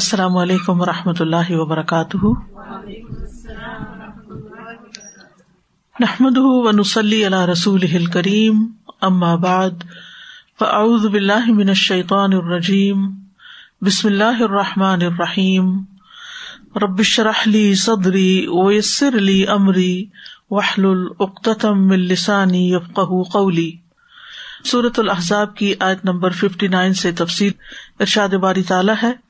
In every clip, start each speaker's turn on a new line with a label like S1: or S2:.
S1: السلام علیکم و رحمۃ اللہ وبرکاتہ۔ نحمد ونسلی علی رسول کریم ام بعد، فاعوذ باللہ من الشیطان الرجیم، بسم اللہ الرحمٰن الرحیم۔ ربش رحلی صدری ویسر علی عمری وحل العقتم السانی یفق قولی۔ صورت الحضاب کی آیت نمبر ففٹی نائن سے تفصیل ارشاد باری تعالیٰ ہے۔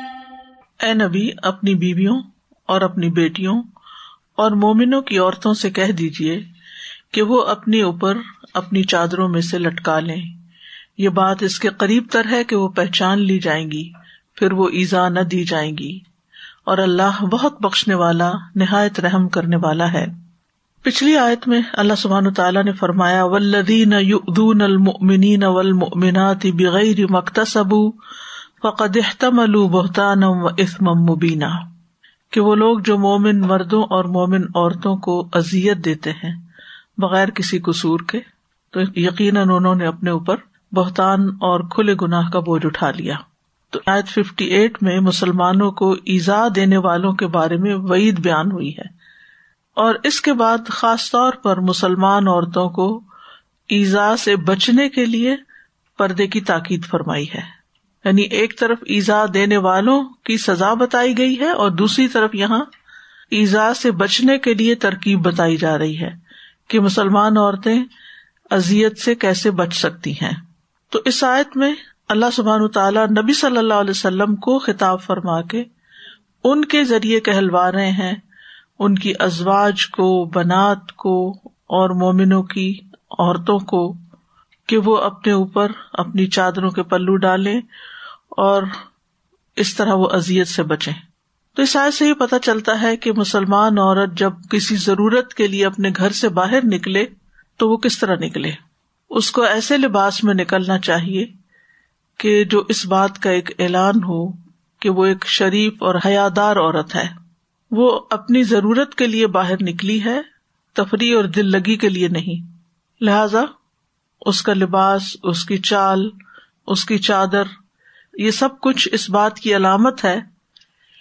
S1: اے نبی، اپنی بیویوں اور اپنی بیٹیوں اور مومنوں کی عورتوں سے کہہ دیجیے کہ وہ اپنی اوپر اپنی چادروں میں سے لٹکا لیں۔ یہ بات اس کے قریب تر ہے کہ وہ پہچان لی جائیں گی، پھر وہ ایزا نہ دی جائیں گی۔ اور اللہ بہت بخشنے والا، نہایت رحم کرنے والا ہے۔ پچھلی آیت میں اللہ سبحان تعالیٰ نے فرمایا ولدین یؤذون المؤمنین والمؤمنات بغیر مکتسب فقد احتمل بہتان و اسم مبینہ کہ وہ لوگ جو مومن مردوں اور مومن عورتوں کو ازیت دیتے ہیں بغیر کسی قصور کے، تو یقیناً انہوں نے اپنے اوپر بہتان اور کھلے گناہ کا بوجھ اٹھا لیا۔ تو آج ففٹی ایٹ میں مسلمانوں کو ایزا دینے والوں کے بارے میں وعید بیان ہوئی ہے۔ اور اس کے بعد خاص طور پر مسلمان عورتوں کو ایزا سے بچنے کے لیے پردے کی تاکید فرمائی ہے۔ یعنی ایک طرف ایزا دینے والوں کی سزا بتائی گئی ہے اور دوسری طرف یہاں ایزا سے بچنے کے لیے ترکیب بتائی جا رہی ہے کہ مسلمان عورتیں ازیت سے کیسے بچ سکتی ہیں۔ تو اس آیت میں اللہ سبحان تعالیٰ نبی صلی اللہ علیہ وسلم کو خطاب فرما کے ان کے ذریعے کہلوا رہے ہیں، ان کی ازواج کو، بنات کو اور مومنوں کی عورتوں کو کہ وہ اپنے اوپر اپنی چادروں کے پلو ڈالیں اور اس طرح وہ ازیت سے بچے تو اس آئے سے یہ پتا چلتا ہے کہ مسلمان عورت جب کسی ضرورت کے لیے اپنے گھر سے باہر نکلے تو وہ کس طرح نکلے۔ اس کو ایسے لباس میں نکلنا چاہیے کہ جو اس بات کا ایک اعلان ہو کہ وہ ایک شریف اور حیادار عورت ہے۔ وہ اپنی ضرورت کے لیے باہر نکلی ہے، تفریح اور دل لگی کے لیے نہیں۔ لہذا اس کا لباس، اس کی چال، اس کی چادر یہ سب کچھ اس بات کی علامت ہے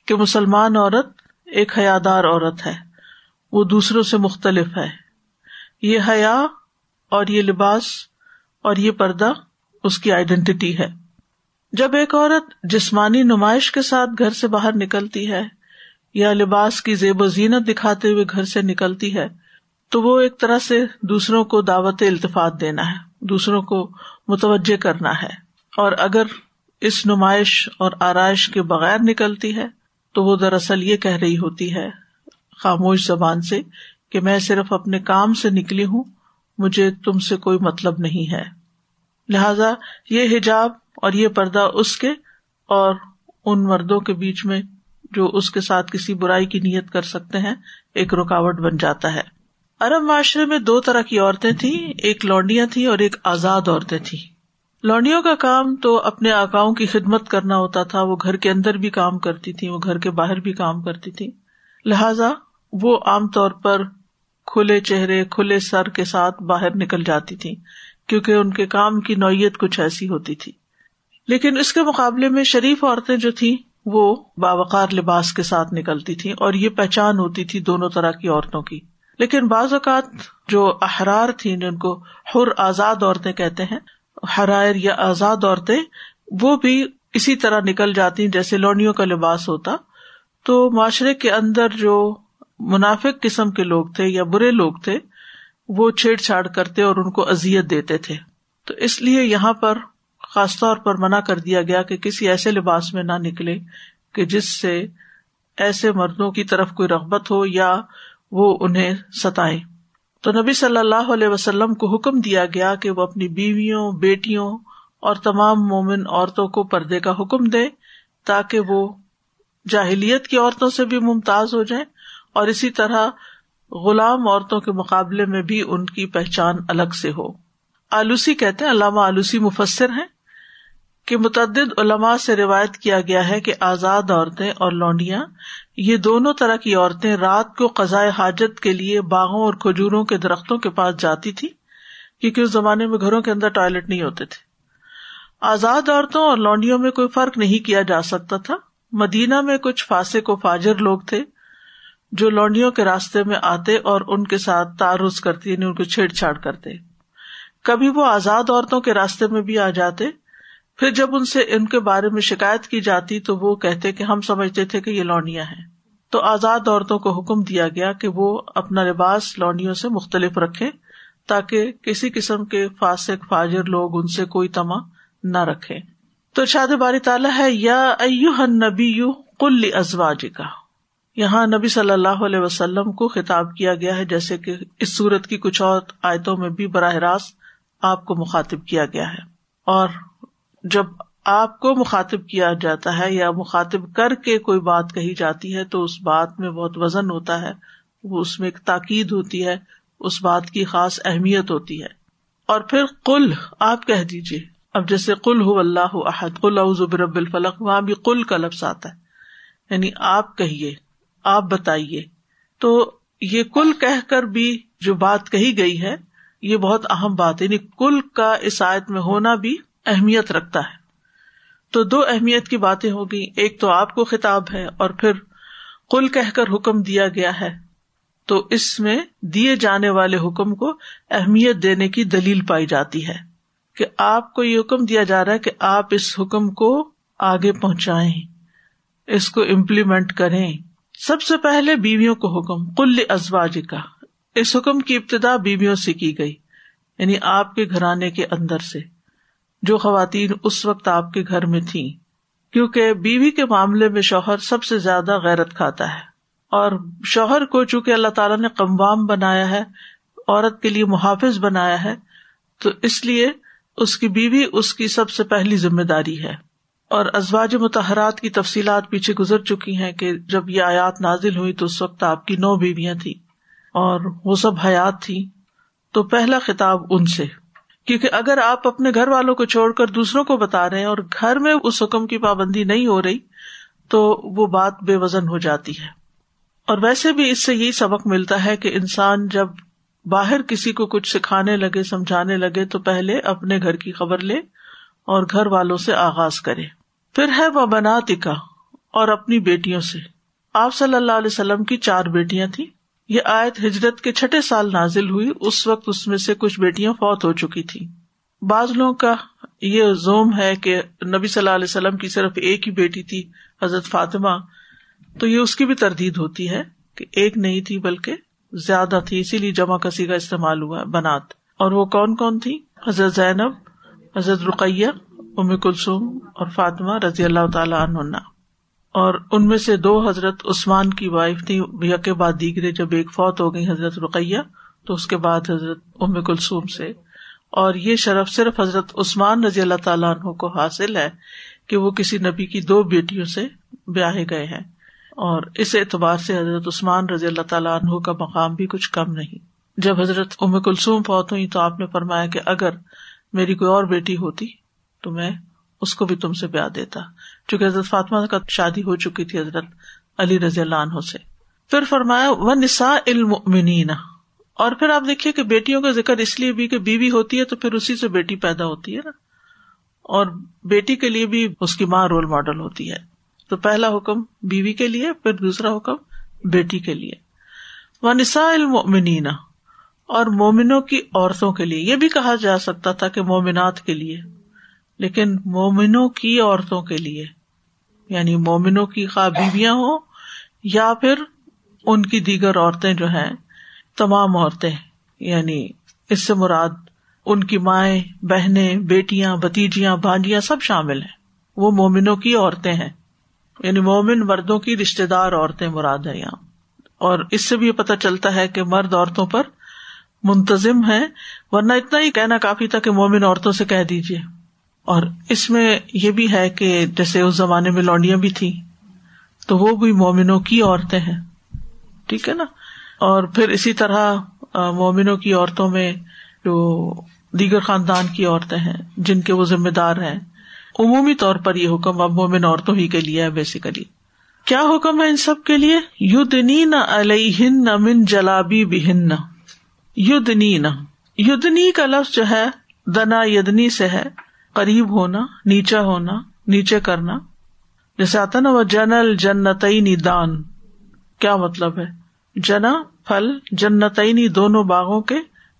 S1: کہ مسلمان عورت ایک حیادار عورت ہے۔ وہ دوسروں سے مختلف ہے۔ یہ حیا اور یہ لباس اور یہ پردہ اس کی آئیڈینٹی ہے۔ جب ایک عورت جسمانی نمائش کے ساتھ گھر سے باہر نکلتی ہے یا لباس کی زیب و زینت دکھاتے ہوئے گھر سے نکلتی ہے، تو وہ ایک طرح سے دوسروں کو دعوت التفاط دینا ہے، دوسروں کو متوجہ کرنا ہے۔ اور اگر اس نمائش اور آرائش کے بغیر نکلتی ہے تو وہ دراصل یہ کہہ رہی ہوتی ہے، خاموش زبان سے کہ میں صرف اپنے کام سے نکلی ہوں، مجھے تم سے کوئی مطلب نہیں ہے۔ لہذا یہ حجاب اور یہ پردہ اس کے اور ان مردوں کے بیچ میں جو اس کے ساتھ کسی برائی کی نیت کر سکتے ہیں، ایک رکاوٹ بن جاتا ہے۔ ارب معاشرے میں دو طرح کی عورتیں تھیں، ایک لونڈیاں تھیں اور ایک آزاد عورتیں تھیں۔ لونڈیوں کا کام تو اپنے آکاؤں کی خدمت کرنا ہوتا تھا، وہ گھر کے اندر بھی کام کرتی تھی وہ گھر کے باہر بھی کام کرتی تھی لہذا وہ عام طور پر کھلے چہرے، کھلے سر کے ساتھ باہر نکل جاتی تھی کیونکہ ان کے کام کی نوعیت کچھ ایسی ہوتی تھی۔ لیکن اس کے مقابلے میں شریف عورتیں جو تھی وہ باوقار لباس کے ساتھ نکلتی تھی اور یہ پہچان ہوتی تھی دونوں طرح کی عورتوں کی۔ لیکن بعض اوقات جو احرار تھی جن کو حر آزاد عورتیں کہتے ہیں حرائر یا آزاد عورتیں، وہ بھی اسی طرح نکل جاتی جیسے لونڈیوں کا لباس ہوتا۔ تو معاشرے کے اندر جو منافق قسم کے لوگ تھے یا برے لوگ تھے، وہ چھیڑ چھاڑ کرتے اور ان کو ازیت دیتے تھے۔ تو اس لیے یہاں پر خاص طور پر منع کر دیا گیا کہ کسی ایسے لباس میں نہ نکلے کہ جس سے ایسے مردوں کی طرف کوئی رغبت ہو یا وہ انہیں ستائے تو نبی صلی اللہ علیہ وسلم کو حکم دیا گیا کہ وہ اپنی بیویوں، بیٹیوں اور تمام مومن عورتوں کو پردے کا حکم دے تاکہ وہ جاہلیت کی عورتوں سے بھی ممتاز ہو جائیں اور اسی طرح غلام عورتوں کے مقابلے میں بھی ان کی پہچان الگ سے ہو۔ آلوسی کہتے ہیں، علامہ آلوسی مفسر ہیں۔ کہ متعدد علماء سے روایت کیا گیا ہے کہ آزاد عورتیں اور لونڈیاں، یہ دونوں طرح کی عورتیں رات کو قزائے حاجت کے لیے باغوں اور کھجوروں کے درختوں کے پاس جاتی تھی کیونکہ اس زمانے میں گھروں کے اندر ٹوائلٹ نہیں ہوتے تھے۔ آزاد عورتوں اور لونڈیوں میں کوئی فرق نہیں کیا جا سکتا تھا۔ مدینہ میں کچھ فاسق و فاجر لوگ تھے جو لونڈیوں کے راستے میں آتے اور ان کے ساتھ تعارض کرتی یعنی ان کو چھیڑ چھاڑ کرتے۔ کبھی وہ آزاد عورتوں کے راستے میں بھی آ جاتے پھر جب ان سے ان کے بارے میں شکایت کی جاتی تو وہ کہتے کہ ہم سمجھتے تھے کہ یہ لونڈیاں ہیں۔ تو آزاد عورتوں کو حکم دیا گیا کہ وہ اپنا لباس لونڈیوں سے مختلف رکھے تاکہ کسی قسم کے فاسق، فاجر لوگ ان سے کوئی تما نہ رکھے۔ تو شاد باری تعالیٰ ہے، یا نبی کل ازواج کا یہاں نبی صلی اللہ علیہ وسلم کو خطاب کیا گیا ہے، جیسے کہ اس صورت کی کچھ اور آیتوں میں بھی براہ راست آپ کو مخاطب کیا گیا ہے۔ اور جب آپ کو مخاطب کیا جاتا ہے یا مخاطب کر کے کوئی بات کہی جاتی ہے تو اس بات میں بہت وزن ہوتا ہے، وہ اس میں ایک تاکید ہوتی ہے، اس بات کی خاص اہمیت ہوتی ہے۔ اور پھر کل آپ کہہ دیجیے اب جیسے کل ہو اللہ احد کل رب الفلق، وہاں بھی کل کا لفظ آتا ہے۔ یعنی آپ کہیے، آپ بتائیے۔ تو یہ کل کہہ کر بھی جو بات کہی گئی ہے، یہ بہت اہم بات ہے۔ یعنی کل کا اس آیت میں ہونا بھی اہمیت رکھتا ہے۔ تو دو اہمیت کی باتیں ہوگی ایک تو آپ کو خطاب ہے اور پھر کل کہہ کر حکم دیا گیا ہے۔ تو اس میں دیے جانے والے حکم کو اہمیت دینے کی دلیل پائی جاتی ہے کہ آپ کو یہ حکم دیا جا رہا ہے کہ آپ اس حکم کو آگے پہنچائیں۔ اس کو امپلیمنٹ کریں۔ سب سے پہلے بیویوں کو حکم کل ازواج کا اس حکم کی ابتدا بیویوں سے کی گئی یعنی آپ کے گھرانے کے اندر سے۔ جو خواتین اس وقت آپ کے گھر میں تھی کیونکہ بیوی کے معاملے میں شوہر سب سے زیادہ غیرت کھاتا ہے۔ اور شوہر کو چونکہ اللہ تعالیٰ نے کموام بنایا ہے، عورت کے لیے محافظ بنایا ہے، تو اس لیے اس کی بیوی اس کی سب سے پہلی ذمہ داری ہے۔ اور ازواج متحرات کی تفصیلات پیچھے گزر چکی ہیں کہ جب یہ آیات نازل ہوئی تو اس وقت آپ کی نو بیویاں تھی اور وہ سب حیات تھی تو پہلا خطاب ان سے۔ کیونکہ اگر آپ اپنے گھر والوں کو چھوڑ کر دوسروں کو بتا رہے ہیں اور گھر میں اس حکم کی پابندی نہیں ہو رہی، تو وہ بات بے وزن ہو جاتی ہے۔ اور ویسے بھی اس سے یہی سبق ملتا ہے کہ انسان جب باہر کسی کو کچھ سکھانے لگے، سمجھانے لگے، تو پہلے اپنے گھر کی خبر لے اور گھر والوں سے آغاز کرے۔ پھر ہے وہ بنات کا اور اپنی بیٹیوں سے۔ آپ صلی اللہ علیہ وسلم کی چار بیٹیاں تھیں۔ یہ آیت ہجرت کے چھٹے سال نازل ہوئی، اس وقت اس میں سے کچھ بیٹیاں فوت ہو چکی تھی بعض لوگوں کا یہ زوم ہے کہ نبی صلی اللہ علیہ وسلم کی صرف ایک ہی بیٹی تھی، حضرت فاطمہ۔ تو یہ اس کی بھی تردید ہوتی ہے کہ ایک نہیں تھی بلکہ زیادہ تھی، اسی لیے جمع کسی کا استعمال ہوا، بنات۔ اور وہ کون کون تھی؟ حضرت زینب، حضرت رقیہ، ام کلثوم اور فاطمہ رضی اللہ تعالی عنہ اور ان میں سے دو حضرت عثمان کی وائف تھی کے بعد دیگرے جب ایک فوت ہو گئی حضرت رقیہ، تو اس کے بعد حضرت ام کلثوم سے۔ اور یہ شرف صرف حضرت عثمان رضی اللہ تعالیٰ عنہ کو حاصل ہے کہ وہ کسی نبی کی دو بیٹیوں سے بیاہے گئے ہیں۔ اور اس اعتبار سے حضرت عثمان رضی اللہ تعالیٰ عنہ کا مقام بھی کچھ کم نہیں۔ جب حضرت ام کلثوم فوت ہوئی تو آپ نے فرمایا کہ اگر میری کوئی اور بیٹی ہوتی تو میں اس کو بھی تم سے بیاہ دیتا۔ چونکہ حضرت فاطمہ کا شادی ہو چکی تھی حضرت علی رضی اللہ عنہ سے۔ پھر فرمایا وہ نسا علم اور پھر آپ دیکھیے کہ بیٹیوں کا ذکر اس لیے بھی کہ بیوی ہوتی ہے تو پھر اسی سے بیٹی پیدا ہوتی ہے نا۔ اور بیٹی کے لیے بھی اس کی ماں رول ماڈل ہوتی ہے۔ تو پہلا حکم بیوی کے لیے، پھر دوسرا حکم بیٹی کے لیے۔ وہ نسا المنینا اور مومنوں کی عورتوں کے لیے۔ یہ بھی کہا جا سکتا تھا کہ مومنات کے لیے۔ لیکن مومنوں کی عورتوں کے لیے یعنی مومنوں کی خواہ بیویاں ہوں یا پھر ان کی دیگر عورتیں جو ہیں، تمام عورتیں یعنی اس سے مراد ان کی مائیں، بہنیں، بیٹیاں بتیجیاں بھانجیاں سب شامل ہیں۔ وہ مومنوں کی عورتیں ہیں۔ یعنی مومن مردوں کی رشتے دار عورتیں مراد ہے یہاں۔ اور اس سے بھی یہ پتا چلتا ہے کہ مرد عورتوں پر منتظم ہے ورنہ اتنا ہی کہنا کافی تھا کہ مومن عورتوں سے کہہ دیجیے اور اس میں یہ بھی ہے کہ جیسے اس زمانے میں لونڈیاں بھی تھی تو وہ بھی مومنوں کی عورتیں ہیں۔ ٹھیک ہے نا؟ اور پھر اسی طرح مومنوں کی عورتوں میں جو دیگر خاندان کی عورتیں ہیں، جن کے وہ ذمہ دار ہیں، عمومی طور پر یہ حکم اب مومن عورتوں ہی کے لیے ہے بیسیکلی کیا حکم ہے ان سب کے لیے؟ یدنی نہ الہن نہ من جلابی بہن یدنی نہ یدنی کا لفظ جو ہے، دنا یدنی سے ہے۔ قریب ہونا نیچا ہونا، نیچے کرنا۔ جیسے آتا نا، وہ جنل جنتئی دان۔ کیا مطلب ہے؟ جنا، پھل جنتئی دونوں باغوں کے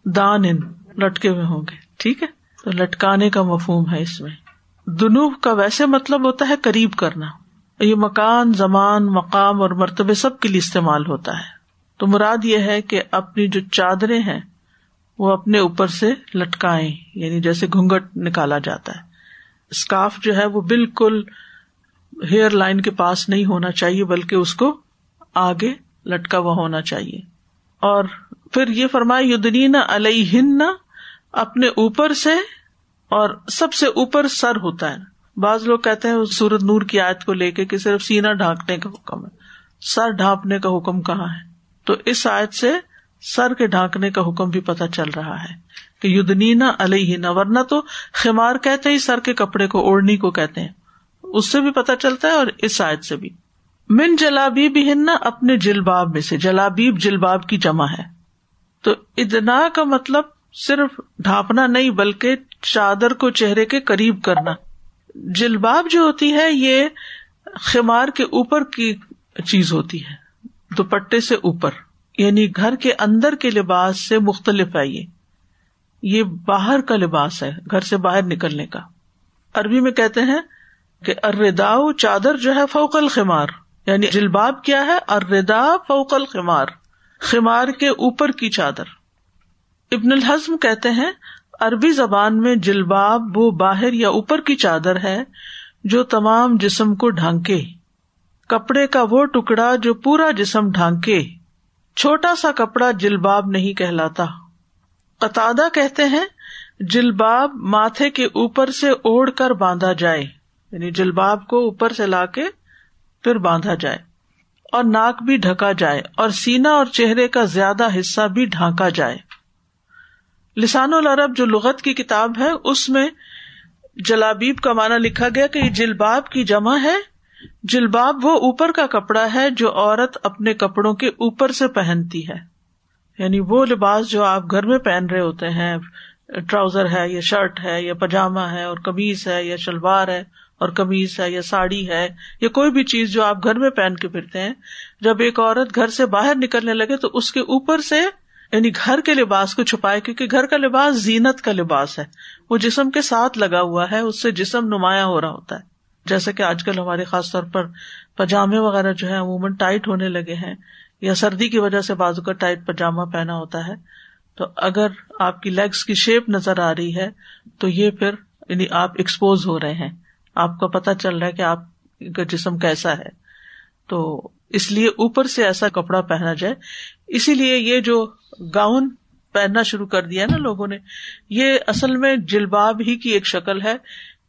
S1: دان ان، لٹکے ہوئے ہوں گے۔ ٹھیک ہے؟ تو لٹکانے کا مفہوم ہے اس میں۔ دنوب کا ویسے مطلب ہوتا ہے قریب کرنا۔ یہ مکان، زمان، مقام اور مرتبے سب کے لیے استعمال ہوتا ہے۔ تو مراد یہ ہے کہ اپنی جو چادریں ہیں وہ اپنے اوپر سے لٹکائے یعنی جیسے گھونگٹ نکالا جاتا ہے۔ اسکارف جو ہے وہ بالکل ہیئر لائن کے پاس نہیں ہونا چاہیے، بلکہ اس کو آگے لٹکا ہوا ہونا چاہیے۔ اور پھر یہ فرمائے یدنین علیہن اپنے اوپر سے اور سب سے اوپر سر ہوتا ہے۔ بعض لوگ کہتے ہیں، سورت نور کی آیت کو لے کے کہ صرف سینا ڈھانکنے کا حکم ہے۔ سر ڈھانپنے کا حکم کہاں ہے؟ تو اس آیت سے سر کے ڈھانکنے کا حکم بھی پتہ چل رہا ہے کہ یدنینا علیہ ورنہ تو خمار کہتے ہی سر کے کپڑے کو اوڑھنی کو کہتے ہیں۔ اس سے بھی پتہ چلتا ہے اور اس آیت سے بھی۔ من جلابیب ہننا اپنے جلباب میں سے۔ جلابیب جلباب کی جمع ہے۔ تو ادنا کا مطلب صرف ڈھانپنا نہیں، بلکہ چادر کو چہرے کے قریب کرنا۔ جلباب جو ہوتی ہے، یہ خمار کے اوپر کی چیز ہوتی ہے۔ دوپٹے سے اوپر۔ یعنی گھر کے اندر کے لباس سے مختلف ہے یہ۔ یہ باہر کا لباس ہے، گھر سے باہر نکلنے کا۔ عربی میں کہتے ہیں کہ ارداؤ چادر جو ہے فوکل خمار یعنی جلباب کیا ہے؟ اردا فوکل خمار خمار کے اوپر کی چادر۔ ابن الحزم کہتے ہیں، عربی زبان میں جلباب وہ باہر یا اوپر کی چادر ہے جو تمام جسم کو ڈھانکے۔ کپڑے کا وہ ٹکڑا جو پورا جسم ڈھانکے۔ چھوٹا سا کپڑا جلباب نہیں کہلاتا۔ قطع کہتے ہیں، جلباب ماتھے کے اوپر سے اوڑھ کر باندھا جائے یعنی جلباب کو اوپر سے لا کے پھر باندھا جائے، اور ناک بھی ڈھکا جائے، اور سینا اور چہرے کا زیادہ حصہ بھی ڈھانکا جائے۔ لسان العرب جو لغت کی کتاب ہے، اس میں جلابیب کا معنی لکھا گیا کہ یہ جلباب کی جمع ہے۔ جلباب وہ اوپر کا کپڑا ہے جو عورت اپنے کپڑوں کے اوپر سے پہنتی ہے۔ یعنی وہ لباس جو آپ گھر میں پہن رہے ہوتے ہیں، ٹراؤزر ہے یا شرٹ ہے یا پاجامہ ہے اور کمیز ہے یا شلوار ہے اور کمیز ہے یا ساڑی ہے یا کوئی بھی چیز جو آپ گھر میں پہن کے پھرتے ہیں، جب ایک عورت گھر سے باہر نکلنے لگے تو اس کے اوپر سے یعنی گھر کے لباس کو چھپائے کیونکہ گھر کا لباس زینت کا لباس ہے۔ وہ جسم کے ساتھ لگا ہوا ہے، اس سے جسم نمایاں ہو رہا ہوتا ہے۔ جیسے کہ آج کل ہمارے خاص طور پر پاجامے وغیرہ جو ہے عموماً ٹائٹ ہونے لگے ہیں یا سردی کی وجہ سے بازو کا ٹائٹ پاجامہ پہنا ہوتا ہے، تو اگر آپ کی لیگس کی شیپ نظر آ رہی ہے، تو یہ پھر یعنی آپ ایکسپوز ہو رہے ہیں۔ آپ کو پتا چل رہا ہے کہ آپ کا جسم کیسا ہے۔ تو اس لیے اوپر سے ایسا کپڑا پہنا جائے۔ اسی لیے یہ جو گاؤن پہننا شروع کر دیا نا لوگوں نے، یہ اصل میں جلباب ہی کی ایک شکل ہے۔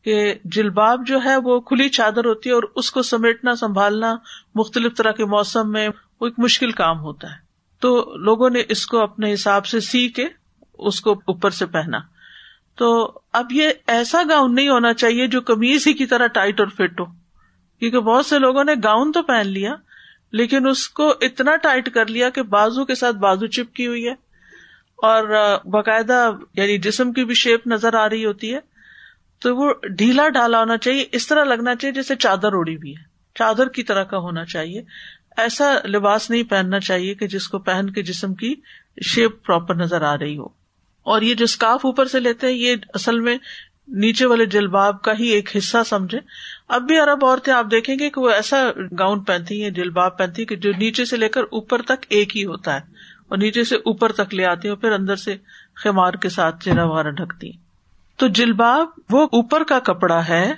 S1: کہ جلباب جو ہے وہ کھلی چادر ہوتی ہے اور اس کو سمیٹنا، سنبھالنا مختلف طرح کے موسم میں وہ ایک مشکل کام ہوتا ہے۔ تو لوگوں نے اس کو اپنے حساب سے سی کے اس کو اوپر سے پہنا۔ تو اب یہ ایسا گاؤن نہیں ہونا چاہیے جو کمیز ہی کی طرح ٹائٹ اور فٹ ہو۔ کیونکہ بہت سے لوگوں نے گاؤن تو پہن لیا، لیکن اس کو اتنا ٹائٹ کر لیا کہ بازو کے ساتھ بازو چپکی ہوئی ہے۔ اور باقاعدہ یعنی جسم کی بھی شیپ نظر آ رہی ہوتی ہے۔ تو وہ ڈھیلا ڈالا ہونا چاہیے، اس طرح لگنا چاہیے جیسے چادر اڑی بھی ہے۔ چادر کی طرح کا ہونا چاہیے۔ ایسا لباس نہیں پہننا چاہیے کہ جس کو پہن کے جسم کی شیپ پراپر نظر آ رہی ہو۔ اور یہ جو اسکارف اوپر سے لیتے ہیں، یہ اصل میں نیچے والے جلباب کا ہی ایک حصہ سمجھے اب بھی ارب عورتیں آپ دیکھیں گے کہ وہ ایسا گاؤن پہنتی ہیں، جلباب پہنتی کہ جو نیچے سے لے کر اوپر تک ایک ہی ہوتا ہے۔ اور نیچے سے اوپر تک لے آتی ہیں پھر اندر سے خیمار کے ساتھ چہرہ وغیرہ ڈھکتی تو جلباب وہ اوپر کا کپڑا ہے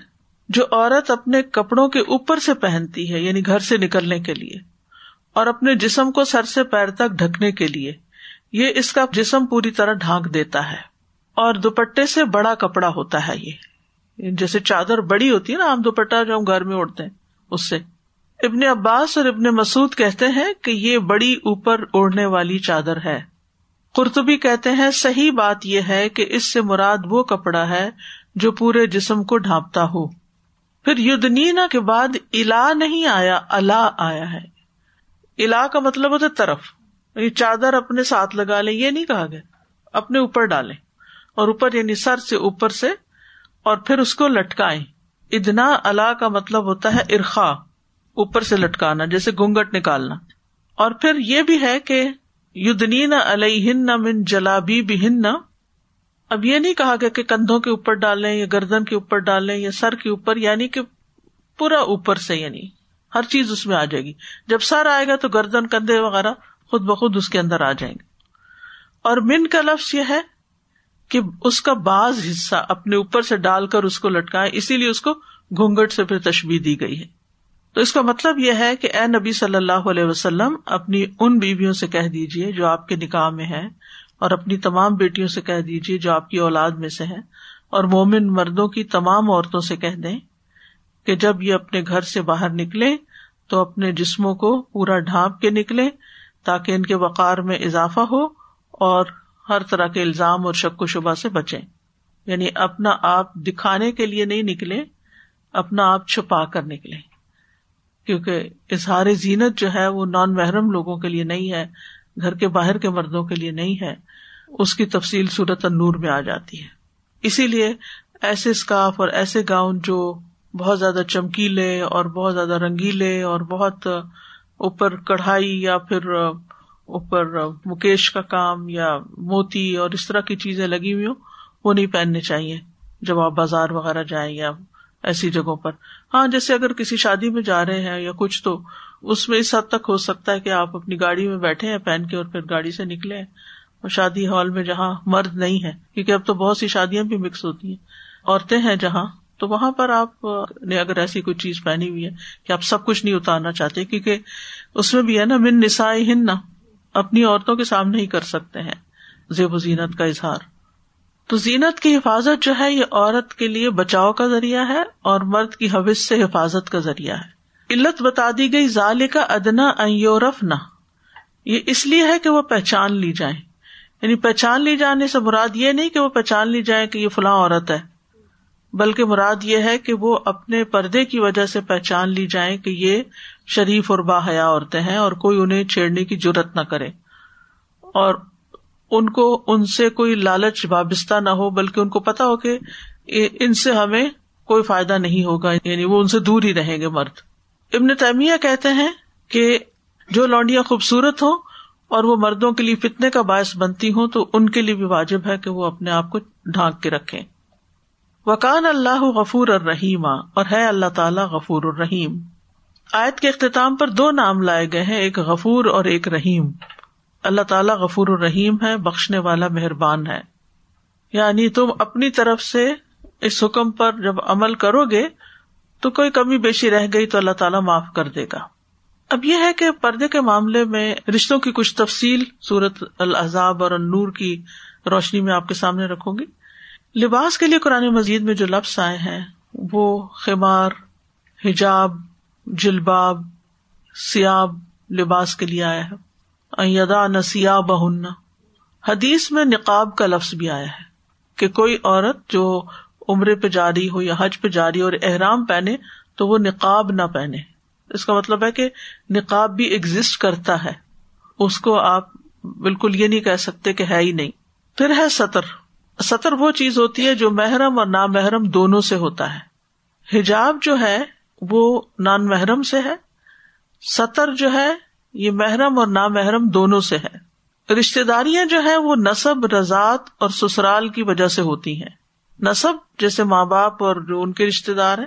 S1: جو عورت اپنے کپڑوں کے اوپر سے پہنتی ہے یعنی گھر سے نکلنے کے لیے، اور اپنے جسم کو سر سے پیر تک ڈھکنے کے لیے۔ یہ اس کا جسم پوری طرح ڈھانک دیتا ہے، اور دوپٹے سے بڑا کپڑا ہوتا ہے یہ۔ جیسے چادر بڑی ہوتی ہے نا عام دوپٹہ جو ہم گھر میں اڑتے ہیں، اس سے۔ ابن عباس اور ابن مسعود کہتے ہیں کہ یہ بڑی اوپر اڑنے والی چادر ہے۔ قرطبی کہتے ہیں، صحیح بات یہ ہے کہ اس سے مراد وہ کپڑا ہے جو پورے جسم کو ڈھانپتا ہو۔ پھر یدنینا کے بعد الا نہیں آیا اللہ آیا ہے۔ الا کا مطلب ہوتا طرف۔ یہ چادر اپنے ساتھ لگا لیں، یہ نہیں کہا گیا۔ اپنے اوپر ڈالیں۔ اور اوپر یعنی سر سے اوپر سے، اور پھر اس کو لٹکائیں۔ ادنا اللہ کا مطلب ہوتا ہے ارخا اوپر سے لٹکانا، جیسے گونگٹ نکالنا۔ اور پھر یہ بھی ہے کہ یدنین علیہن من جلابی بھی ہن اب یہ نہیں کہا گیا کہ کندھوں کے اوپر ڈالیں یا گردن کے اوپر ڈالیں یا سر کے اوپر یعنی کہ پورا اوپر سے یعنی ہر چیز اس میں آ جائے گی۔ جب سر آئے گا تو گردن، کندھے وغیرہ خود بخود اس کے اندر آ جائیں گے۔ اور من کا لفظ یہ ہے کہ اس کا بعض حصہ اپنے اوپر سے ڈال کر اس کو لٹکائے اسی لیے اس کو گھونگٹ سے پھر تشبیح دی گئی ہے۔ تو اس کا مطلب یہ ہے کہ اے نبی صلی اللہ علیہ وسلم، اپنی ان بیویوں سے کہہ دیجیے جو آپ کے نکاح میں ہے اور اپنی تمام بیٹیوں سے کہہ دیجیے جو آپ کی اولاد میں سے ہے اور مومن مردوں کی تمام عورتوں سے کہہ دیں کہ جب یہ اپنے گھر سے باہر نکلے تو اپنے جسموں کو پورا ڈھانپ کے نکلے تاکہ ان کے وقار میں اضافہ ہو اور ہر طرح کے الزام اور شک و شبہ سے بچے یعنی اپنا آپ دکھانے کے لیے نہیں نکلے اپنا آپ چھپا کر نکلے کیونکہ اظہار زینت جو ہے وہ نان محرم لوگوں کے لیے نہیں ہے، گھر کے باہر کے مردوں کے لیے نہیں ہے، اس کی تفصیل صورت نور میں آ جاتی ہے۔ اسی لیے ایسے اسکارف اور ایسے گاؤن جو بہت زیادہ چمکیلے اور بہت زیادہ رنگیلے اور بہت اوپر کڑھائی یا پھر اوپر مکیش کا کام یا موتی اور اس طرح کی چیزیں لگی ہوئی ہوں، وہ نہیں پہننے چاہیے۔ جب آپ بازار وغیرہ جائیں یا ایسی جگہوں پر۔ ہاں جیسے اگر کسی شادی میں جا رہے ہیں یا کچھ تو اس میں اس حد تک ہو سکتا ہے کہ آپ اپنی گاڑی میں بیٹھے ہیں، پہن کے اور پھر گاڑی سے نکلے اور شادی ہال میں جہاں مرد نہیں ہے، کیونکہ اب تو بہت سی شادیاں بھی مکس ہوتی ہیں۔ عورتیں ہیں جہاں، تو وہاں پر آپ نے اگر ایسی کوئی چیز پہنی ہوئی ہے کہ آپ سب کچھ نہیں اتارنا چاہتے، کیونکہ اس میں بھی ہے نا، من نسائی ہن اپنی عورتوں کے سامنے ہی کر سکتے ہیں۔ زیب و زینت کا اظہار۔ تو زینت کی حفاظت جو ہے یہ عورت کے لیے بچاؤ کا ذریعہ ہے اور مرد کی حوث سے حفاظت کا ذریعہ ہے۔ علت بتا دی گئی ظال کا ادنا یورف نہ یہ اس لیے ہے کہ وہ پہچان لی جائے یعنی پہچان لی جانے سے مراد یہ نہیں کہ وہ پہچان لی جائے کہ یہ فلاں عورت ہے، بلکہ مراد یہ ہے کہ وہ اپنے پردے کی وجہ سے پہچان لی جائے کہ یہ شریف اور باحیا عورتیں ہیں اور کوئی انہیں چھیڑنے کی ضرورت نہ کرے۔ اور ان کو ان سے کوئی لالچ وابستہ نہ ہو، بلکہ ان کو پتا ہو کہ ان سے ہمیں کوئی فائدہ نہیں ہوگا یعنی وہ ان سے دور ہی رہیں گے مرد۔ ابن تیمیہ کہتے ہیں کہ جو لونڈیاں خوبصورت ہوں اور وہ مردوں کے لیے فتنے کا باعث بنتی ہوں، تو ان کے لیے بھی واجب ہے کہ وہ اپنے آپ کو ڈھانک کے رکھے وکان اللہ غفور الرحیم اور ہے اللہ تعالیٰ غفور الرحیم۔ آیت کے اختتام پر دو نام لائے گئے ہیں، ایک غفور اور ایک رحیم۔ اللہ تعالیٰ غفور الرحیم ہے، بخشنے والا مہربان ہے۔ یعنی تم اپنی طرف سے اس حکم پر جب عمل کرو گے، تو کوئی کمی بیشی رہ گئی تو اللہ تعالیٰ معاف کر دے گا۔ اب یہ ہے کہ پردے کے معاملے میں رشتوں کی کچھ تفصیل سورت الزاب اور نور کی روشنی میں آپ کے سامنے رکھوں گی۔ لباس کے لیے قرآن مزید میں جو لفظ آئے ہیں، وہ خیمار حجاب، جلباب، سیاب لباس کے لیے آیا ہے۔ یدا نسیا بہن حدیث میں نقاب کا لفظ بھی آیا ہے کہ کوئی عورت جو عمرے پہ جاری ہو یا حج پہ جاری ہو اور احرام پہنے تو وہ نقاب نہ پہنے۔ اس کا مطلب ہے کہ نقاب بھی ایگزٹ کرتا ہے۔ اس کو آپ بالکل یہ نہیں کہہ سکتے کہ ہے ہی نہیں۔ پھر ہے سطر۔ سطر وہ چیز ہوتی ہے جو محرم اور نامحرم دونوں سے ہوتا ہے۔ حجاب جو ہے وہ نان محرم سے ہے۔ سطر جو ہے یہ محرم اور نامحرم دونوں سے ہے رشتے داریاں جو ہے وہ نصب رضاط اور سسرال کی وجہ سے ہوتی ہیں۔ نصب جیسے ماں باپ اور جو ان کے رشتے دار ہیں،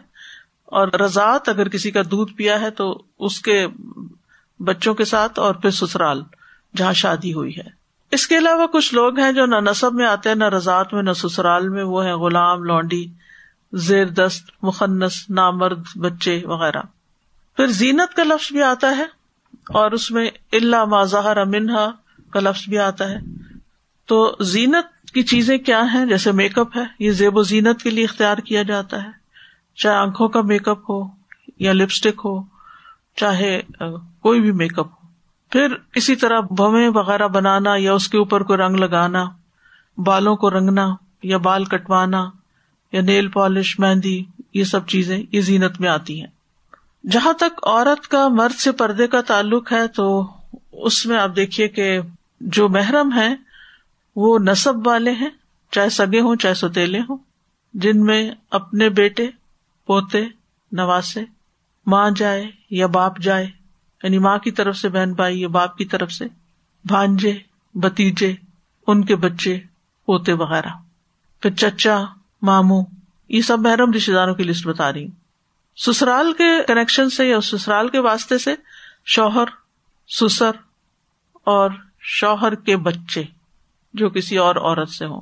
S1: اور رضاط اگر کسی کا دودھ پیا ہے تو اس کے بچوں کے ساتھ اور پھر سسرال، جہاں شادی ہوئی ہے۔ اس کے علاوہ کچھ لوگ ہیں جو نہ نصب میں آتے ہیں، نہ رضاط میں، نہ سسرال میں، وہ ہے غلام، لونڈی زیر دست مخنس نامرد، بچے وغیرہ۔ پھر زینت کا لفظ بھی آتا ہے۔ اور اس میں اللہ ماظہر امنہا کا لفظ بھی آتا ہے۔ تو زینت کی چیزیں کیا ہیں؟ جیسے میک اپ ہے، یہ زیب و زینت کے لیے اختیار کیا جاتا ہے۔ چاہے آنکھوں کا میک اپ ہو یا لپسٹک ہو، چاہے کوئی بھی میک اپ ہو۔ پھر اسی طرح بویں وغیرہ بنانا یا اس کے اوپر کوئی رنگ لگانا، بالوں کو رنگنا یا بال کٹوانا یا نیل پالش مہندی، یہ سب چیزیں یہ زینت میں آتی ہیں۔ جہاں تک عورت کا مرد سے پردے کا تعلق ہے تو اس میں آپ دیکھیے کہ جو محرم ہے وہ نصب والے ہیں، چاہے سگے ہوں، چاہے ستیلے ہوں، جن میں اپنے بیٹے، پوتے، نواسے، ماں جائے یا باپ جائے یعنی ماں کی طرف سے بہن بھائی یا باپ کی طرف سے بھانجے بتیجے ان کے بچے، پوتے وغیرہ۔ پھر چچا مامو یہ سب محرم رشتے داروں کی لسٹ بتا رہی ہوں۔ سسرال کے کنیکشن سے یا سسرال کے واسطے سے شوہر، سسر اور شوہر کے بچے جو کسی اور عورت سے ہوں۔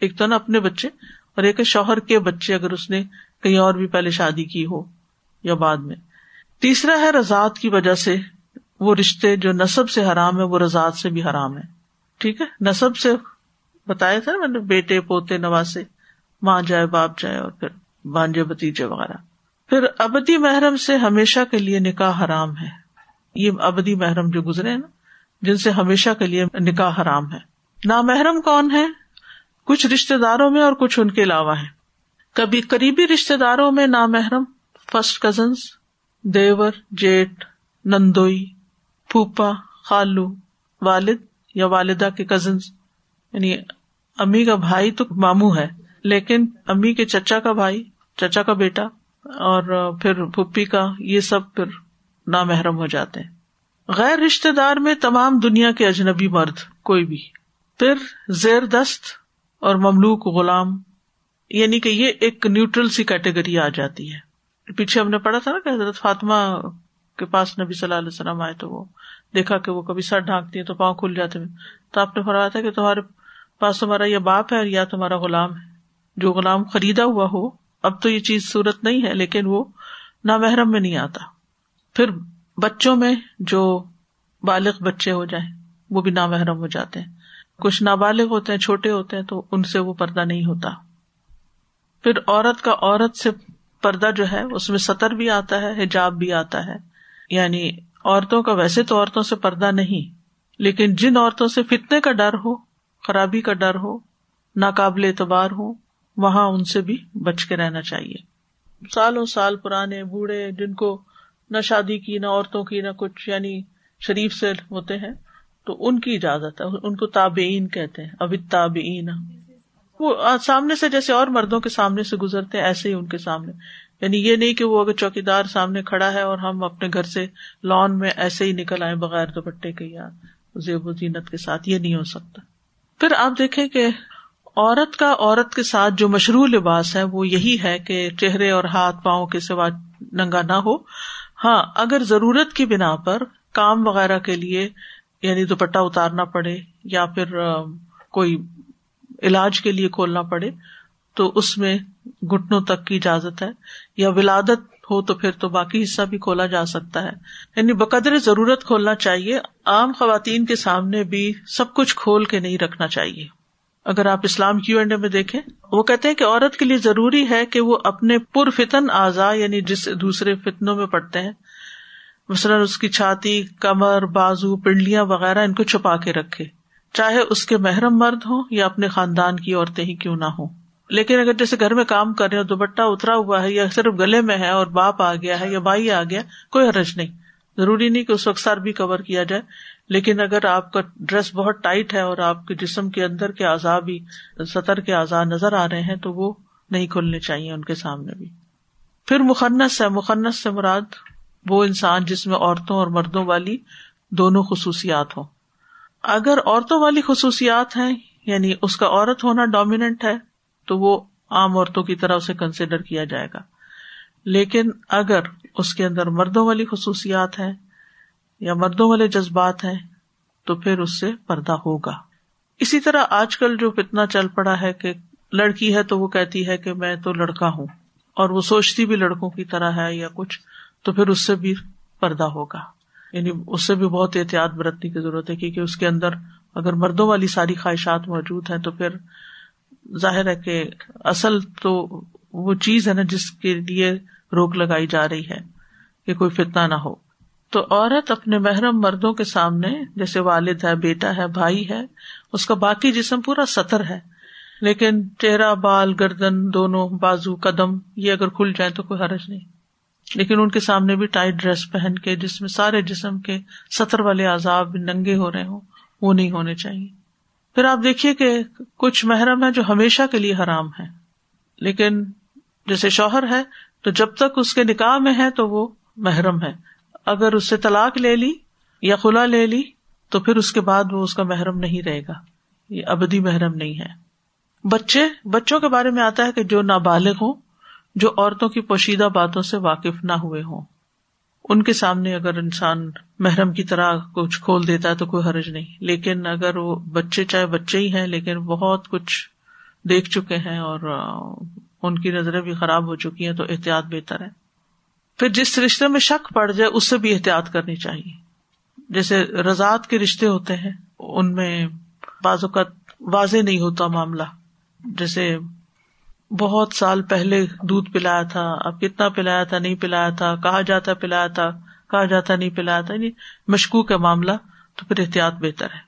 S1: ایک تو نا اپنے بچے اور ایک شوہر کے بچے اگر اس نے کہیں اور بھی پہلے شادی کی ہو یا بعد میں۔ تیسرا ہے رضاط کی وجہ سے وہ رشتے جو نصب سے حرام ہے وہ رضاط سے بھی حرام ہے۔ ٹھیک ہے؟ نصب سے بتایا تھا میں نے بیٹے، پوتے، نواسے، ماں جائے، باپ جائے اور پھر بانجے بتیجے وغیرہ۔ پھر ابدی محرم سے ہمیشہ کے لیے نکاح حرام ہے۔ یہ ابدی محرم جو گزرے نا، جن سے ہمیشہ کے لیے نکاح حرام ہے۔ نا محرم کون ہے؟ کچھ رشتے داروں میں اور کچھ ان کے علاوہ ہے کبھی قریبی رشتے داروں میں نا محرم فرسٹ کزنس دیور، جیٹ، نندوئی پھوپا خالو، والد یا والدہ کے کزنس یعنی امی کا بھائی تو مامو ہے، لیکن امی کے چچا کا بھائی، چچا کا بیٹا اور پھر پھپھی کا یہ سب پھر نامحرم ہو جاتے ہیں۔ غیر رشتے دار میں تمام دنیا کے اجنبی مرد کوئی بھی۔ پھر زیر دست اور مملوک غلام یعنی کہ یہ ایک نیوٹرل سی کیٹیگری آ جاتی ہے۔ پیچھے ہم نے پڑھا تھا نا کہ حضرت فاطمہ کے پاس نبی صلی اللہ علیہ وسلم آئے تو وہ دیکھا کہ وہ کبھی سر ڈھانکتی ہے تو پاؤں کھل جاتے ہیں۔ تو آپ نے فرمایا تھا کہ تمہارے پاس تمہارا یہ باپ ہے یا تمہارا غلام ہے۔ جو غلام خریدا ہوا ہو اب تو یہ چیز صورت نہیں ہے، لیکن وہ نامحرم میں نہیں آتا۔ پھر بچوں میں جو بالغ بچے ہو جائیں، وہ بھی نامحرم ہو جاتے ہیں۔ کچھ نابالغ ہوتے ہیں، چھوٹے ہوتے ہیں، تو ان سے وہ پردہ نہیں ہوتا۔ پھر عورت کا عورت سے پردہ جو ہے، اس میں سطر بھی آتا ہے، حجاب بھی آتا ہے۔ یعنی عورتوں کا، ویسے تو عورتوں سے پردہ نہیں، لیکن جن عورتوں سے فتنے کا ڈر ہو، خرابی کا ڈر ہو، ناقابل اعتبار ہو وہاں ان سے بھی بچ کے رہنا چاہیے۔ سالوں سال پرانے بوڑھے جن کو نہ شادی کی، نہ عورتوں کی، نہ کچھ یعنی شریف سے ہوتے ہیں، تو ان کی اجازت ہے، ان کو تابعین کہتے ہیں، ابھی تابعین۔ وہ سامنے سے جیسے اور مردوں کے سامنے سے گزرتے ہیں، ایسے ہی ان کے سامنے۔ یعنی یہ نہیں کہ وہ اگر چوکی دار سامنے کھڑا ہے اور ہم اپنے گھر سے لان میں ایسے ہی نکل آئے بغیر دوپٹے کے یا زیب و زینت کے ساتھ، یہ نہیں ہو سکتا۔ پھر آپ دیکھیں کہ عورت کا عورت کے ساتھ جو مشروع لباس ہے، وہ یہی ہے کہ چہرے اور ہاتھ پاؤں کے سوا ننگا نہ ہو۔ ہاں اگر ضرورت کی بنا پر کام وغیرہ کے لیے یعنی دوپٹہ اتارنا پڑے یا پھر کوئی علاج کے لیے کھولنا پڑے، تو اس میں گٹنوں تک کی اجازت ہے۔ یا ولادت ہو تو پھر تو باقی حصہ بھی کھولا جا سکتا ہے۔ یعنی بقدر ضرورت کھولنا چاہیے۔ عام خواتین کے سامنے بھی سب کچھ کھول کے نہیں رکھنا چاہیے۔ اگر آپ اسلام کیو اینڈ میں دیکھیں، وہ کہتے ہیں کہ عورت کے لیے ضروری ہے کہ وہ اپنے پر فتن اعضا یعنی جس دوسرے فتنوں میں پڑتے ہیں، مثلاً اس کی چھاتی، کمر، بازو، پنڈلیاں وغیرہ ان کو چھپا کے رکھے۔ چاہے اس کے محرم مرد ہوں یا اپنے خاندان کی عورتیں ہی کیوں نہ ہوں۔ لیکن اگر جیسے گھر میں کام کر رہے ہیں دوپٹہ اترا ہوا ہے یا صرف گلے میں ہے اور باپ آ گیا ہے یا بھائی آ گیا، کوئی حرج نہیں۔ ضروری نہیں کہ اس وقت سر بھی کور کیا جائے۔ لیکن اگر آپ کا ڈریس بہت ٹائٹ ہے اور آپ کے جسم کے اندر کے اعضاء بھی، سطر کے اعضاء نظر آ رہے ہیں، تو وہ نہیں کھلنے چاہیے ان کے سامنے بھی۔ پھر مخنص ہے مخنص سے مراد وہ انسان جس میں عورتوں اور مردوں والی دونوں خصوصیات ہوں۔ اگر عورتوں والی خصوصیات ہیں یعنی اس کا عورت ہونا ڈومیننٹ ہے، تو وہ عام عورتوں کی طرح اسے کنسیڈر کیا جائے گا۔ لیکن اگر اس کے اندر مردوں والی خصوصیات ہیں یا مردوں والے جذبات ہیں، تو پھر اس سے پردہ ہوگا۔ اسی طرح آج کل جو اتنا چل پڑا ہے کہ لڑکی ہے تو وہ کہتی ہے کہ میں تو لڑکا ہوں، اور وہ سوچتی بھی لڑکوں کی طرح ہے یا کچھ، تو پھر اس سے بھی پردہ ہوگا۔ یعنی اس سے بھی بہت احتیاط برتنے کی ضرورت ہے، کیونکہ اس کے اندر اگر مردوں والی ساری خواہشات موجود ہیں تو پھر ظاہر ہے کہ اصل تو وہ چیز ہے نا جس کے لیے روک لگائی جا رہی ہے کہ کوئی فتنا نہ ہو۔ تو عورت اپنے محرم مردوں کے سامنے، جیسے والد ہے، بیٹا ہے، بھائی ہے، اس کا باقی جسم پورا سطر ہے۔ لیکن چہرہ بال، گردن دونوں بازو، قدم، یہ اگر کھل جائے تو کوئی حرج نہیں۔ لیکن ان کے سامنے بھی ٹائٹ ڈریس پہن کے، جس میں سارے جسم کے سطر والے عذاب ننگے ہو رہے ہوں، وہ نہیں ہونے چاہیے۔ پھر آپ دیکھیے کہ کچھ محرم ہے جو ہمیشہ کے لیے حرام ہے لیکن جیسے شوہر ہے، تو جب تک اس کے نکاح میں ہے تو وہ محرم ہے۔ اگر اس سے طلاق لے لی یا خلا لے لی، تو پھر اس کے بعد وہ اس کا محرم نہیں رہے گا۔ یہ ابدی محرم نہیں ہے۔ بچے، بچوں کے بارے میں آتا ہے کہ جو نابالغ ہوں، جو عورتوں کی پوشیدہ باتوں سے واقف نہ ہوئے ہوں۔ ان کے سامنے اگر انسان محرم کی طرح کچھ کھول دیتا ہے تو کوئی حرج نہیں۔ لیکن اگر وہ بچے، چاہے بچے ہی ہیں، لیکن بہت کچھ دیکھ چکے ہیں اور ان کی نظریں بھی خراب ہو چکی ہیں، تو احتیاط بہتر ہے۔ پھر جس رشتے میں شک پڑ جائے، اس سے بھی احتیاط کرنی چاہیے۔ جیسے رضاط کے رشتے ہوتے ہیں، ان میں بعض اوقات واضح نہیں ہوتا معاملہ۔ جیسے بہت سال پہلے دودھ پلایا تھا، اب کتنا پلایا تھا، نہیں پلایا تھا کہا جاتا پلایا تھا کہا جاتا نہیں پلایا تھا یعنی مشکوک ہے معاملہ، تو پھر احتیاط بہتر ہے۔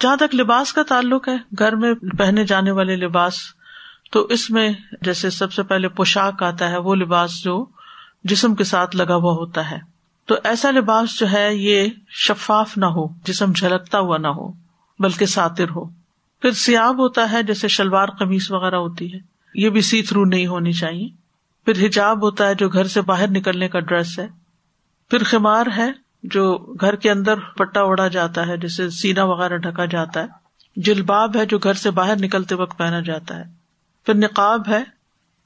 S1: جہاں تک لباس کا تعلق ہے، گھر میں پہنے جانے والے لباس، تو اس میں جیسے سب سے پہلے پوشاک آتا ہے، وہ لباس جو جسم کے ساتھ لگا ہوا ہوتا ہے۔ تو ایسا لباس جو ہے یہ شفاف نہ ہو، جسم جھلکتا ہوا نہ ہو، بلکہ ساتر ہو۔ پھر سیاب ہوتا ہے جیسے شلوار قمیص وغیرہ ہوتی ہے۔ یہ بھی سی تھرو نہیں ہونی چاہیے۔ پھر حجاب ہوتا ہے جو گھر سے باہر نکلنے کا ڈریس ہے۔ پھر خمار ہے جو گھر کے اندر پٹا اڑا جاتا ہے، جیسے سینا وغیرہ ڈھکا جاتا ہے۔ جلباب ہے جو گھر سے باہر نکلتے وقت پہنا جاتا ہے۔ پھر نقاب ہے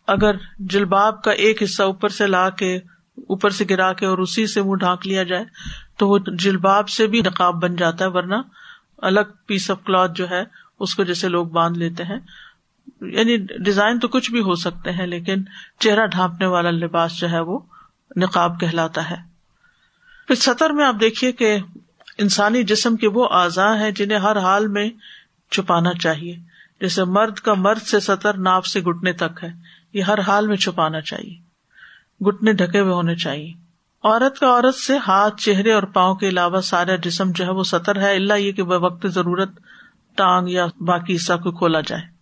S1: اگر جلباب کا ایک حصہ اوپر سے لا کے، اوپر سے گرا کے اور اسی سے منہ ڈھانک لیا جائے، تو وہ جلباب سے بھی نقاب بن جاتا ہے، ورنہ الگ پیس آف کلاتھ جو ہے، اس کو جیسے لوگ باندھ لیتے ہیں۔ یعنی ڈیزائن تو کچھ بھی ہو سکتے ہیں، لیکن چہرہ ڈھانپنے والا لباس جو ہے وہ نقاب کہلاتا ہے۔ پھر سطر میں آپ دیکھیے کہ انسانی جسم کے وہ اعضاء ہیں جنہیں ہر حال میں چھپانا چاہیے۔ جیسے مرد کا مرد سے سطر ناپ سے گٹنے تک ہے۔ یہ ہر حال میں چھپانا چاہیے۔ گٹنے ڈھکے ہوئے ہونے چاہیے۔ عورت کا عورت سے ہاتھ، چہرے اور پاؤں کے علاوہ سارا جسم جو ہے وہ سطر ہے اللہ یہ کہ وقت ضرورت، ٹانگ یا باقی حصہ کو کھولا جائے۔